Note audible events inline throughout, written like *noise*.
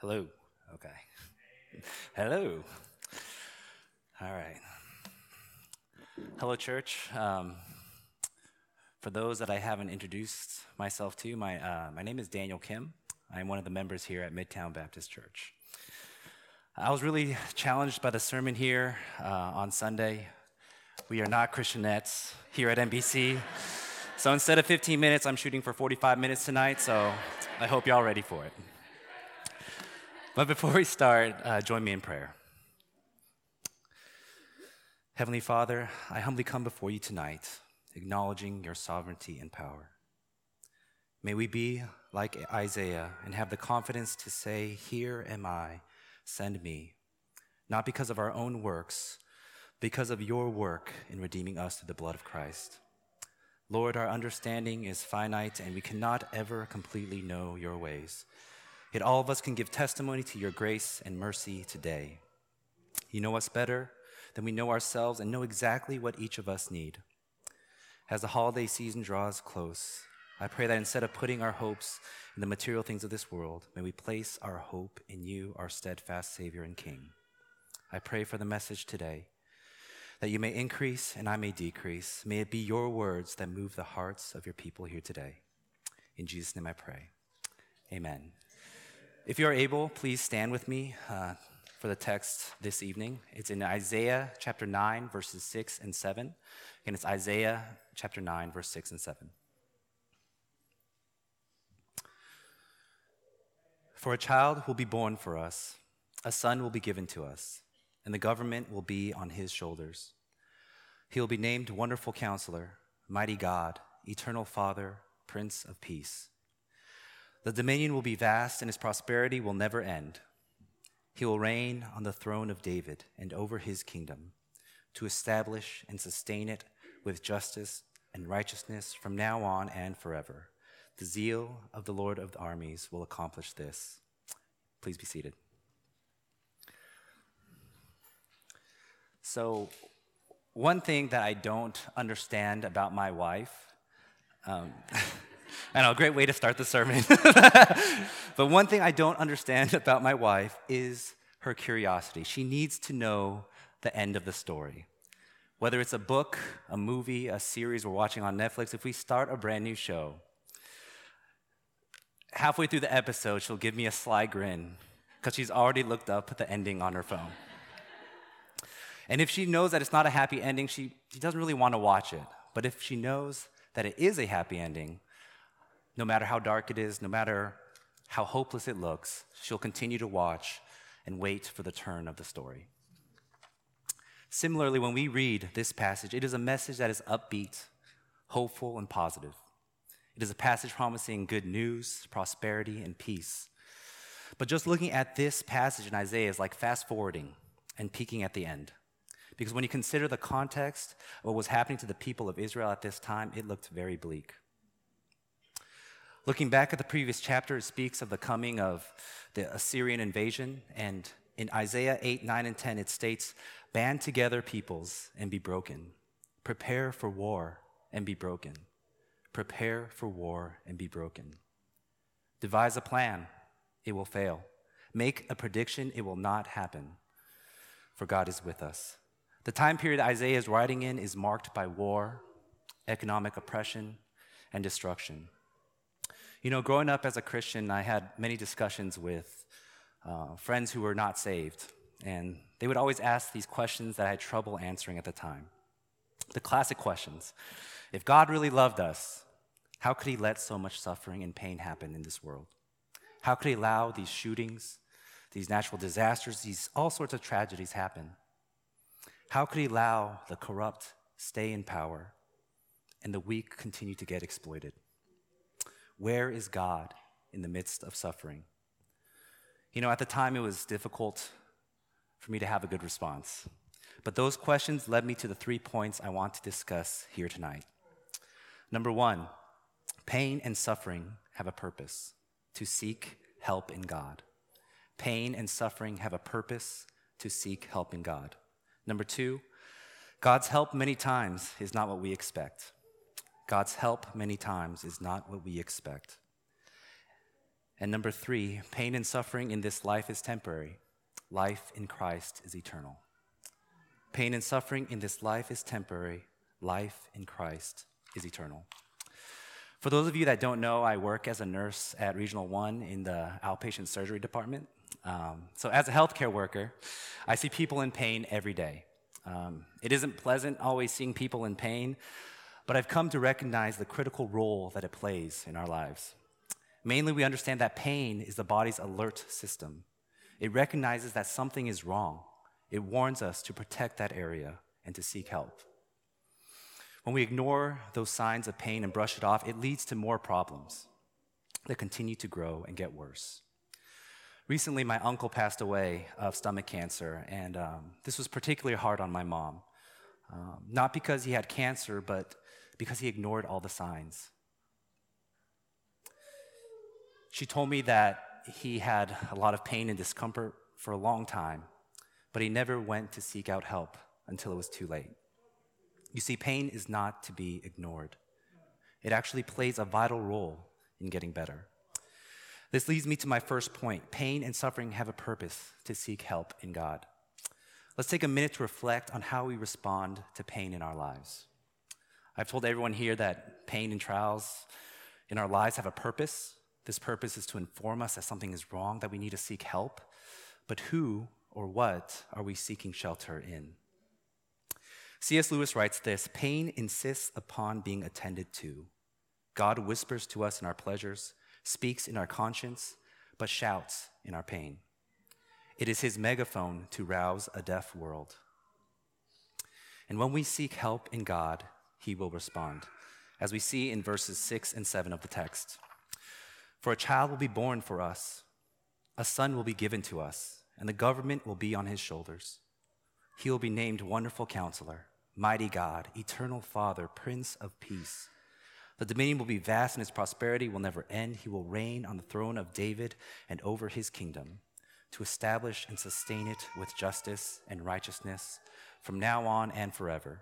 Hello. Okay. Hello. All right. Hello, church. Um, for those that I haven't introduced myself to, my, uh, my name is Daniel Kim. I'm one of the members here at Midtown Baptist Church. I was really challenged by the sermon here uh, on Sunday. We are not Christianettes here at MBC. So instead of 15 minutes, I'm shooting for 45 minutes tonight, so I hope y'all ready for it. But before we start, uh, join me in prayer. Heavenly Father, I humbly come before you tonight, acknowledging your sovereignty and power. May we be like Isaiah and have the confidence to say, Here am I, send me, not because of our own works, because of your work in redeeming us through the blood of Christ. Lord, our understanding is finite and we cannot ever completely know your ways. Yet all of us can give testimony to your grace and mercy today. You know us better than we know ourselves and know exactly what each of us need. As the holiday season draws close, I pray that instead of putting our hopes in the material things of this world, may we place our hope in you, our steadfast Savior and King. I pray for the message today that you may increase and I may decrease. May it be your words that move the hearts of your people here today. In Jesus' name I pray. Amen. If you are able, please stand with me uh, for the text this evening. It's in Isaiah chapter 9, verses 6 and 7. And it's Isaiah chapter 9, verse 6 and 7. For a child will be born for us, a son will be given to us, and the government will be on his shoulders. He will be named Wonderful Counselor, Mighty God, Eternal Father, Prince of Peace. The dominion will be vast, and his prosperity will never end. He will reign on the throne of David and over his kingdom, to establish and sustain it with justice and righteousness from now on and forever. The zeal of the Lord of the armies will accomplish this. Please be seated. So, one thing that I don't understand about my wife, um, *laughs* I know, great way to start the sermon. *laughs* but one thing I don't understand *laughs* about my wife is her curiosity. She needs to know the end of the story. Whether it's a book, a movie, a series we're watching on Netflix, if we start a brand new show, halfway through the episode, she'll give me a sly grin because she's already looked up the ending on her phone. And if she knows that it's not a happy ending, she, she doesn't really want to watch it. But if she knows that it is a happy ending, no matter how dark it is, no matter how hopeless it looks, she'll continue to watch and wait for the turn of the story. Similarly, when we read this passage, it is a message that is upbeat, hopeful, and positive. It is a passage promising good news, prosperity, and peace. But just looking at this passage in Isaiah is like fast forwarding and peeking at the end. Because when you consider the context of what was happening to the people of Israel at this time, it looked very bleak. Looking back at the previous chapter, it speaks of the coming of the Assyrian invasion. And in Isaiah 8, 9, and 10, it states, Band together, peoples, and be broken. Prepare for war and be broken. Prepare for war and be broken. Devise a plan, it will fail. Make a prediction, it will not happen. For God is with us. The time period Isaiah is writing in is marked by war, economic oppression, and destruction. You know, growing up as a Christian, I had many discussions with uh, friends who were not saved, and they would always ask these questions that I had trouble answering at the time. The classic questions If God really loved us, how could He let so much suffering and pain happen in this world? How could He allow these shootings, these natural disasters, these all sorts of tragedies happen? How could he allow the corrupt stay in power and the weak continue to get exploited? Where is God in the midst of suffering? You know, at the time it was difficult for me to have a good response. But those questions led me to the three points I want to discuss here tonight. Number one, pain and suffering have a purpose to seek help in God. Pain and suffering have a purpose to seek help in God. Number two, God's help many times is not what we expect. God's help many times is not what we expect. And number three, pain and suffering in this life is temporary. Life in Christ is eternal. Pain and suffering in this life is temporary. Life in Christ is eternal. For those of you that don't know, I work as a nurse at Regional One in the outpatient surgery department. Um, so, as a healthcare worker, I see people in pain every day. Um, it isn't pleasant always seeing people in pain, but I've come to recognize the critical role that it plays in our lives. Mainly, we understand that pain is the body's alert system. It recognizes that something is wrong, it warns us to protect that area and to seek help. When we ignore those signs of pain and brush it off, it leads to more problems that continue to grow and get worse. Recently, my uncle passed away of stomach cancer, and um, this was particularly hard on my mom. Um, not because he had cancer, but because he ignored all the signs. She told me that he had a lot of pain and discomfort for a long time, but he never went to seek out help until it was too late. You see, pain is not to be ignored, it actually plays a vital role in getting better. This leads me to my first point pain and suffering have a purpose to seek help in God. Let's take a minute to reflect on how we respond to pain in our lives. I've told everyone here that pain and trials in our lives have a purpose. This purpose is to inform us that something is wrong, that we need to seek help. But who or what are we seeking shelter in? C.S. Lewis writes this Pain insists upon being attended to. God whispers to us in our pleasures, speaks in our conscience, but shouts in our pain. It is his megaphone to rouse a deaf world. And when we seek help in God, he will respond, as we see in verses 6 and 7 of the text. For a child will be born for us, a son will be given to us, and the government will be on his shoulders. He will be named Wonderful Counselor mighty God, eternal Father, Prince of Peace. The dominion will be vast and his prosperity will never end. He will reign on the throne of David and over his kingdom to establish and sustain it with justice and righteousness from now on and forever.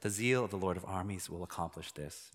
The zeal of the Lord of armies will accomplish this.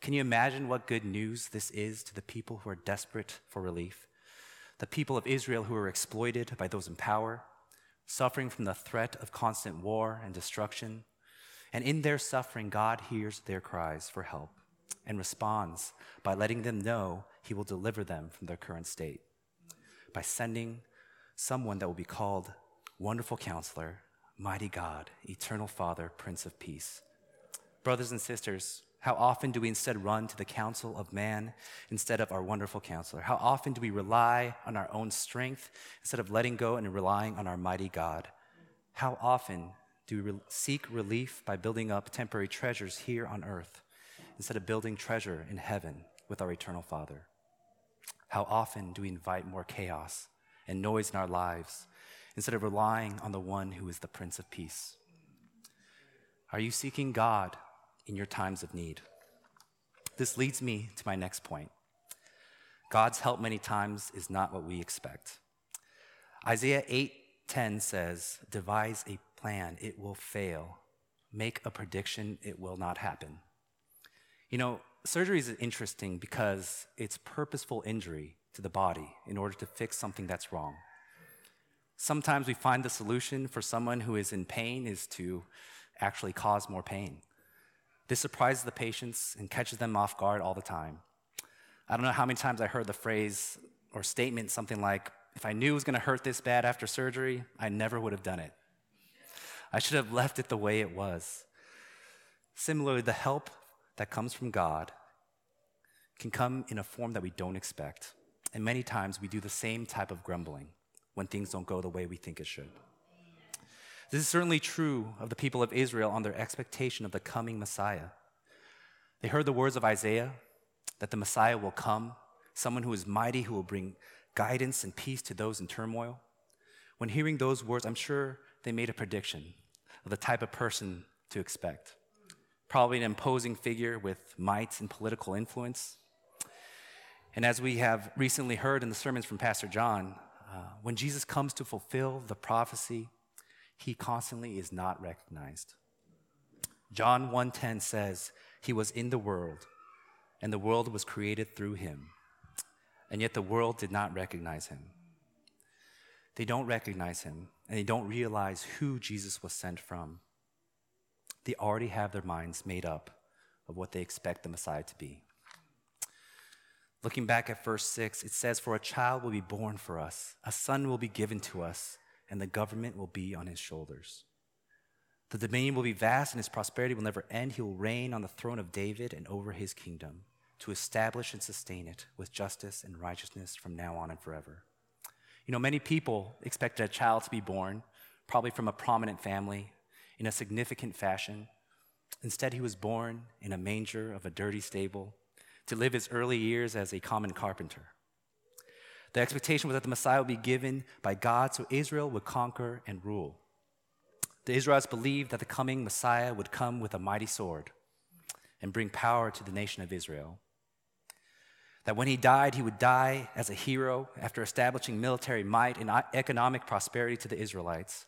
Can you imagine what good news this is to the people who are desperate for relief? The people of Israel who are exploited by those in power, suffering from the threat of constant war and destruction, and in their suffering, God hears their cries for help and responds by letting them know He will deliver them from their current state, by sending someone that will be called Wonderful Counselor, Mighty God, Eternal Father, Prince of Peace. Brothers and sisters, how often do we instead run to the counsel of man instead of our wonderful counselor? How often do we rely on our own strength instead of letting go and relying on our mighty God? How often do we re- seek relief by building up temporary treasures here on earth instead of building treasure in heaven with our eternal Father? How often do we invite more chaos and noise in our lives instead of relying on the one who is the Prince of Peace? Are you seeking God in your times of need? This leads me to my next point. God's help many times is not what we expect. Isaiah 8:10 says, "Devise a plan, it will fail. Make a prediction, it will not happen. You know, surgery is interesting because it's purposeful injury to the body in order to fix something that's wrong. Sometimes we find the solution for someone who is in pain is to actually cause more pain. This surprises the patients and catches them off guard all the time. I don't know how many times I heard the phrase or statement something like, if I knew it was going to hurt this bad after surgery, I never would have done it. I should have left it the way it was. Similarly, the help that comes from God can come in a form that we don't expect. And many times we do the same type of grumbling when things don't go the way we think it should. This is certainly true of the people of Israel on their expectation of the coming Messiah. They heard the words of Isaiah that the Messiah will come, someone who is mighty, who will bring guidance and peace to those in turmoil. When hearing those words, I'm sure they made a prediction of the type of person to expect. Probably an imposing figure with might and political influence. And as we have recently heard in the sermons from Pastor John, uh, when Jesus comes to fulfill the prophecy, he constantly is not recognized. John 1:10 says, "He was in the world, and the world was created through him, and yet the world did not recognize him. They don't recognize him, and they don't realize who Jesus was sent from. They already have their minds made up of what they expect the Messiah to be. Looking back at verse 6, it says, For a child will be born for us, a son will be given to us, and the government will be on his shoulders. The dominion will be vast, and his prosperity will never end. He will reign on the throne of David and over his kingdom, to establish and sustain it with justice and righteousness from now on and forever. You know, many people expected a child to be born, probably from a prominent family, in a significant fashion. Instead, he was born in a manger of a dirty stable to live his early years as a common carpenter. The expectation was that the Messiah would be given by God so Israel would conquer and rule. The Israelites believed that the coming Messiah would come with a mighty sword and bring power to the nation of Israel. That when he died, he would die as a hero after establishing military might and economic prosperity to the Israelites.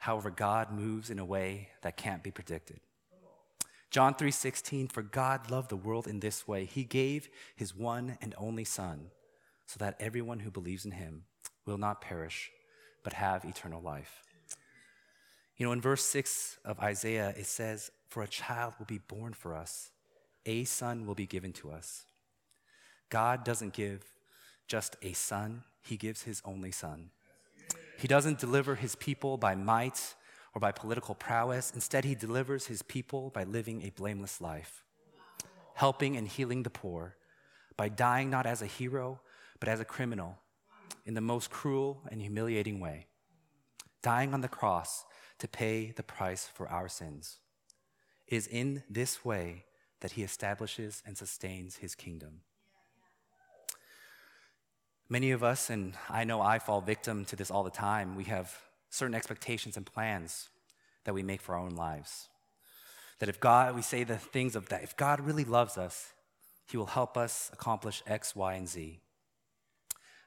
However, God moves in a way that can't be predicted. John 3:16 For God loved the world in this way he gave his one and only son so that everyone who believes in him will not perish but have eternal life. You know in verse 6 of Isaiah it says for a child will be born for us a son will be given to us. God doesn't give just a son, he gives his only son. He doesn't deliver his people by might or by political prowess. Instead, he delivers his people by living a blameless life, helping and healing the poor, by dying not as a hero, but as a criminal in the most cruel and humiliating way, dying on the cross to pay the price for our sins. It is in this way that he establishes and sustains his kingdom. Many of us, and I know I fall victim to this all the time, we have certain expectations and plans that we make for our own lives. That if God, we say the things of that, if God really loves us, He will help us accomplish X, Y, and Z.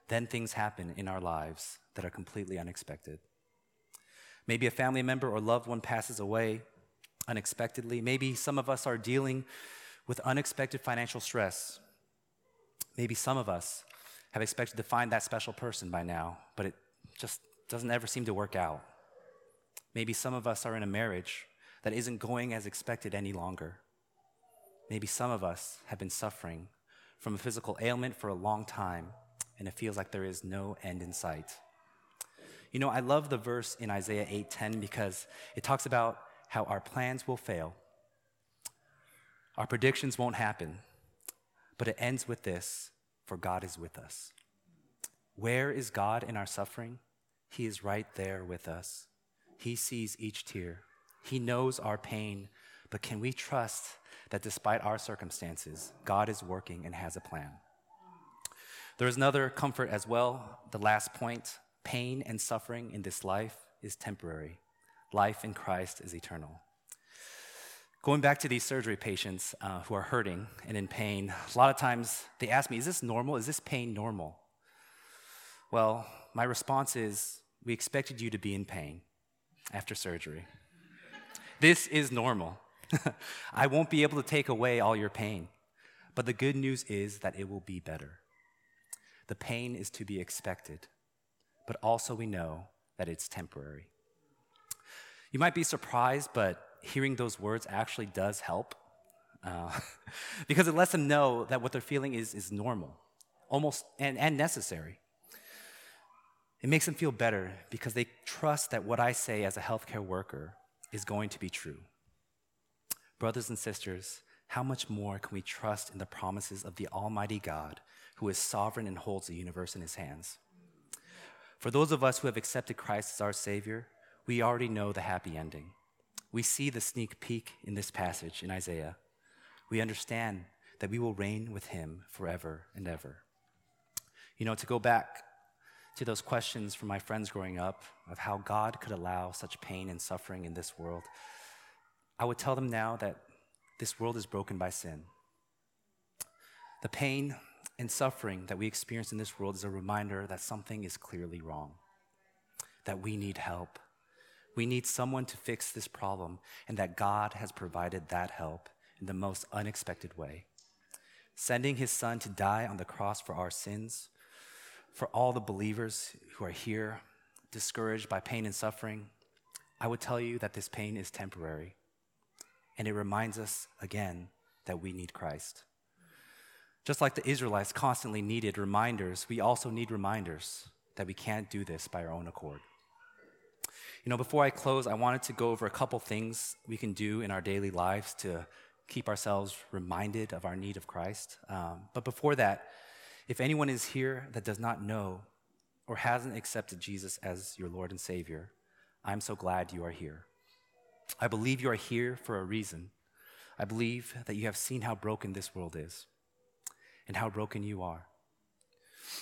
Then things happen in our lives that are completely unexpected. Maybe a family member or loved one passes away unexpectedly. Maybe some of us are dealing with unexpected financial stress. Maybe some of us have expected to find that special person by now, but it just doesn't ever seem to work out. Maybe some of us are in a marriage that isn't going as expected any longer. Maybe some of us have been suffering from a physical ailment for a long time, and it feels like there is no end in sight. You know, I love the verse in Isaiah 8:10 because it talks about how our plans will fail. Our predictions won't happen. But it ends with this, for God is with us. Where is God in our suffering? He is right there with us. He sees each tear. He knows our pain, but can we trust that despite our circumstances, God is working and has a plan? There is another comfort as well. The last point pain and suffering in this life is temporary, life in Christ is eternal. Going back to these surgery patients uh, who are hurting and in pain, a lot of times they ask me, Is this normal? Is this pain normal? Well, my response is, We expected you to be in pain after surgery. this is normal. *laughs* I won't be able to take away all your pain, but the good news is that it will be better. The pain is to be expected, but also we know that it's temporary. You might be surprised, but hearing those words actually does help uh, *laughs* because it lets them know that what they're feeling is, is normal, almost and, and necessary. It makes them feel better because they trust that what I say as a healthcare worker is going to be true. Brothers and sisters, how much more can we trust in the promises of the Almighty God who is sovereign and holds the universe in his hands? For those of us who have accepted Christ as our Savior, we already know the happy ending. We see the sneak peek in this passage in Isaiah. We understand that we will reign with him forever and ever. You know, to go back to those questions from my friends growing up of how God could allow such pain and suffering in this world, I would tell them now that this world is broken by sin. The pain and suffering that we experience in this world is a reminder that something is clearly wrong, that we need help, we need someone to fix this problem, and that God has provided that help in the most unexpected way. sending his son to die on the cross for our sins, for all the believers who are here, discouraged by pain and suffering, I would tell you that this pain is temporary. And it reminds us again that we need Christ. Just like the Israelites constantly needed reminders, we also need reminders that we can't do this by our own accord. You know, before I close, I wanted to go over a couple things we can do in our daily lives to keep ourselves reminded of our need of Christ. Um, but before that, if anyone is here that does not know or hasn't accepted Jesus as your Lord and Savior, I'm so glad you are here. I believe you are here for a reason. I believe that you have seen how broken this world is and how broken you are,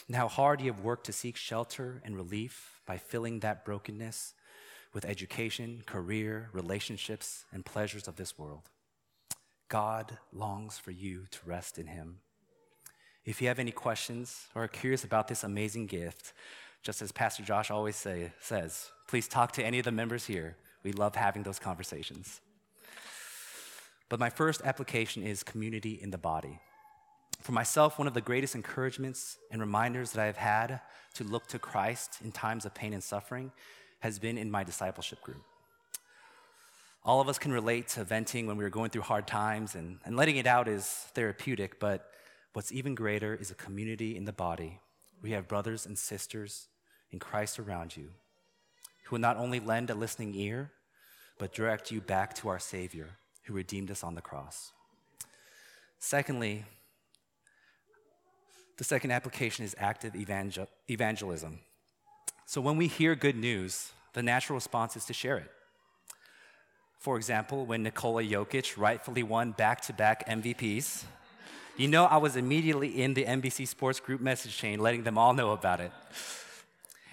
and how hard you have worked to seek shelter and relief by filling that brokenness with education, career, relationships, and pleasures of this world. God longs for you to rest in Him. If you have any questions or are curious about this amazing gift, just as Pastor Josh always say, says, please talk to any of the members here. We love having those conversations. But my first application is community in the body. For myself, one of the greatest encouragements and reminders that I've had to look to Christ in times of pain and suffering has been in my discipleship group. All of us can relate to venting when we are going through hard times, and, and letting it out is therapeutic, but what's even greater is a community in the body. We have brothers and sisters in Christ around you who will not only lend a listening ear, but direct you back to our Savior who redeemed us on the cross. Secondly, the second application is active evangel- evangelism. So when we hear good news, the natural response is to share it. For example, when Nikola Jokic rightfully won back to back MVPs, you know I was immediately in the NBC Sports Group message chain letting them all know about it.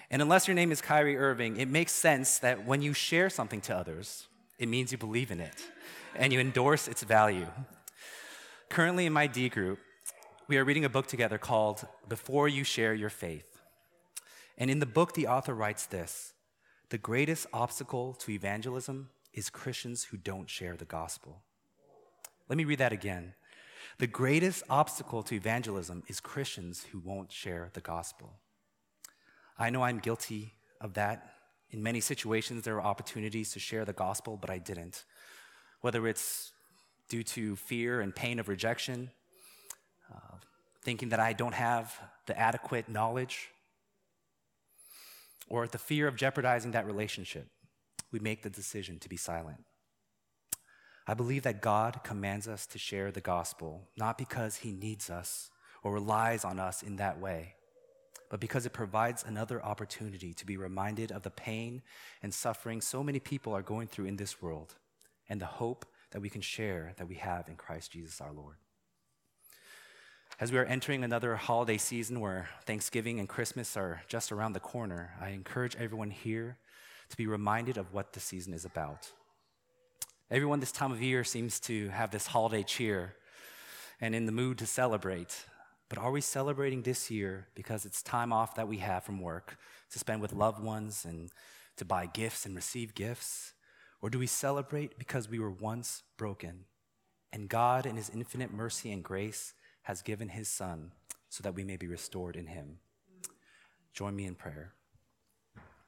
And unless your name is Kyrie Irving, it makes sense that when you share something to others, it means you believe in it and you endorse its value. Currently in my D group, we are reading a book together called Before You Share Your Faith. And in the book, the author writes this The greatest obstacle to evangelism is Christians who don't share the gospel. Let me read that again. The greatest obstacle to evangelism is Christians who won't share the gospel. I know I'm guilty of that. In many situations, there were opportunities to share the gospel, but I didn't. Whether it's due to fear and pain of rejection, uh, thinking that I don't have the adequate knowledge, or the fear of jeopardizing that relationship, we make the decision to be silent. I believe that God commands us to share the gospel, not because he needs us or relies on us in that way, but because it provides another opportunity to be reminded of the pain and suffering so many people are going through in this world and the hope that we can share that we have in Christ Jesus our Lord. As we are entering another holiday season where Thanksgiving and Christmas are just around the corner, I encourage everyone here to be reminded of what the season is about. Everyone this time of year seems to have this holiday cheer and in the mood to celebrate. But are we celebrating this year because it's time off that we have from work to spend with loved ones and to buy gifts and receive gifts? Or do we celebrate because we were once broken and God, in His infinite mercy and grace, has given His Son so that we may be restored in Him? Join me in prayer.